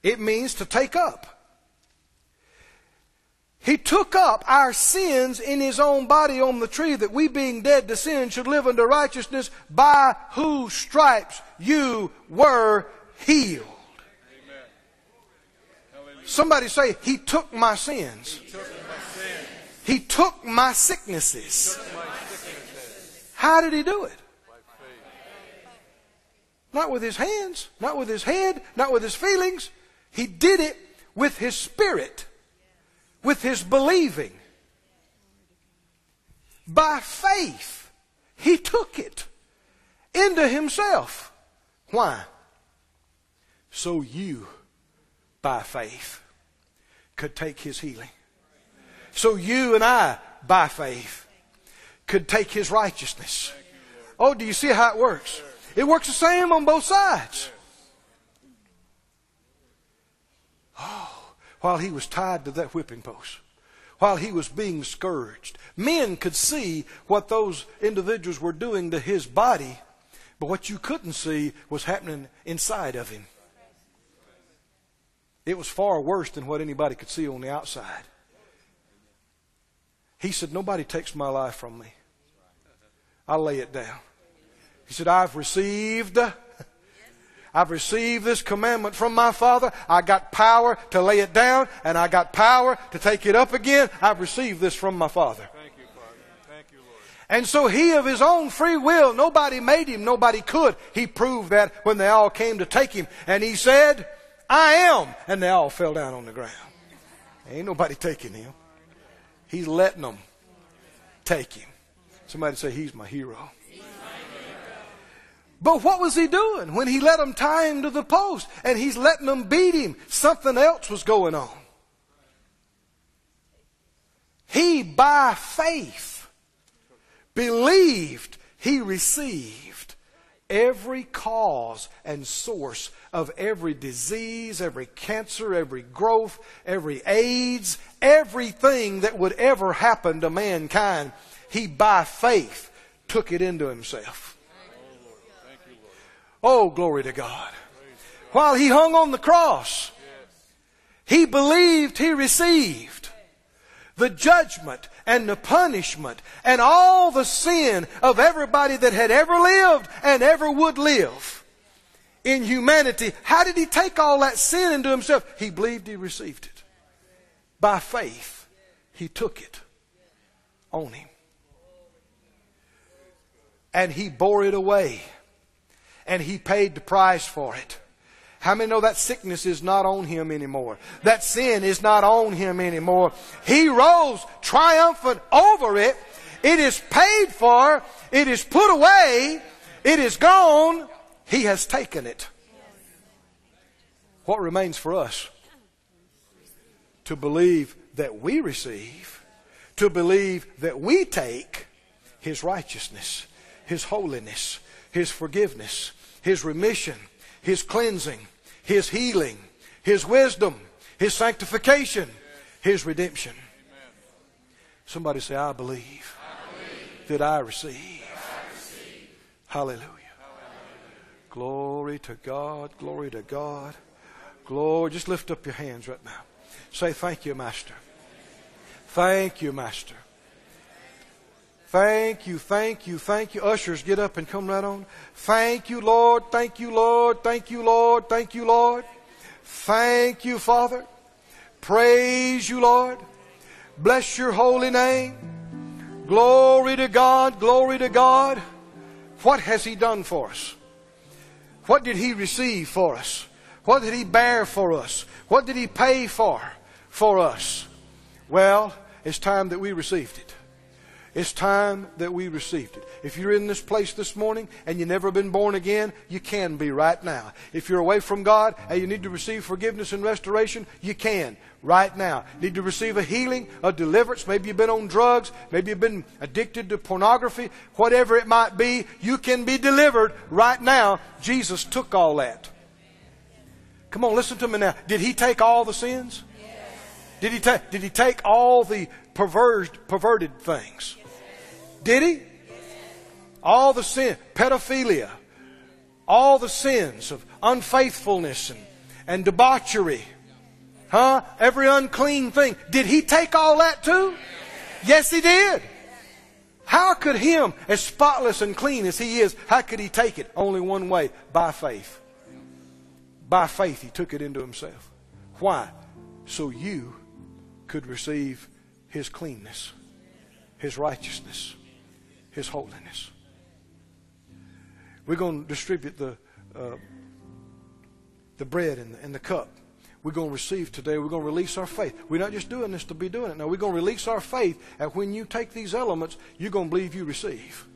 it means to take up. He took up our sins in his own body on the tree that we being dead to sin should live unto righteousness by whose stripes you were healed. Somebody say, He took my sins. He took he took my sicknesses. How did he do it? Not with his hands, not with his head, not with his feelings. He did it with his spirit, with his believing. By faith, he took it into himself. Why? So you by faith, could take his healing. So you and I, by faith, could take his righteousness. Oh, do you see how it works? It works the same on both sides. Oh, while he was tied to that whipping post, while he was being scourged, men could see what those individuals were doing to his body, but what you couldn't see was happening inside of him. It was far worse than what anybody could see on the outside. He said, Nobody takes my life from me. I lay it down. He said, I've received, I've received this commandment from my Father. I got power to lay it down, and I got power to take it up again. I've received this from my Father. Thank you, Father. Thank you, Lord. And so he of his own free will, nobody made him, nobody could. He proved that when they all came to take him. And he said, I am. And they all fell down on the ground. Ain't nobody taking him. He's letting them take him. Somebody say, He's my hero. But what was he doing when he let them tie him to the post and he's letting them beat him? Something else was going on. He, by faith, believed he received every cause and source of every disease, every cancer, every growth, every AIDS, everything that would ever happen to mankind. He, by faith, took it into himself. Oh, glory to God. While he hung on the cross, he believed he received the judgment and the punishment and all the sin of everybody that had ever lived and ever would live in humanity. How did he take all that sin into himself? He believed he received it. By faith, he took it on him. And he bore it away. And he paid the price for it. How many know that sickness is not on him anymore? That sin is not on him anymore. He rose triumphant over it. It is paid for. It is put away. It is gone. He has taken it. What remains for us? To believe that we receive, to believe that we take His righteousness, His holiness, His forgiveness, His remission, His cleansing, His healing, His wisdom, His sanctification, His redemption. Somebody say, I believe, that I receive. Hallelujah. Glory to God, glory to God. Glory. Just lift up your hands right now. Say, Thank you, Master. Thank you, Master. Thank you, thank you, thank you. Ushers, get up and come right on. Thank you, Lord. Thank you, Lord. Thank you, Lord. Thank you, Lord. Thank you, Father. Praise you, Lord. Bless your holy name. Glory to God. Glory to God. What has He done for us? What did He receive for us? What did He bear for us? What did He pay for for us? Well, it's time that we received it. It's time that we received it. If you're in this place this morning and you've never been born again, you can be right now. If you're away from God and you need to receive forgiveness and restoration, you can right now. Need to receive a healing, a deliverance. Maybe you've been on drugs. Maybe you've been addicted to pornography. Whatever it might be, you can be delivered right now. Jesus took all that. Come on, listen to me now. Did he take all the sins? Did he, ta- did he take all the perverted, perverted things? Did he? All the sin, pedophilia, all the sins of unfaithfulness and, and debauchery, huh? Every unclean thing. Did he take all that too? Yes, he did. How could him, as spotless and clean as he is, how could he take it? Only one way, by faith. By faith, he took it into himself. Why? So you could receive his cleanness, his righteousness, his holiness. We're going to distribute the, uh, the bread and the, and the cup. We're going to receive today. We're going to release our faith. We're not just doing this to be doing it. Now, we're going to release our faith. And when you take these elements, you're going to believe you receive.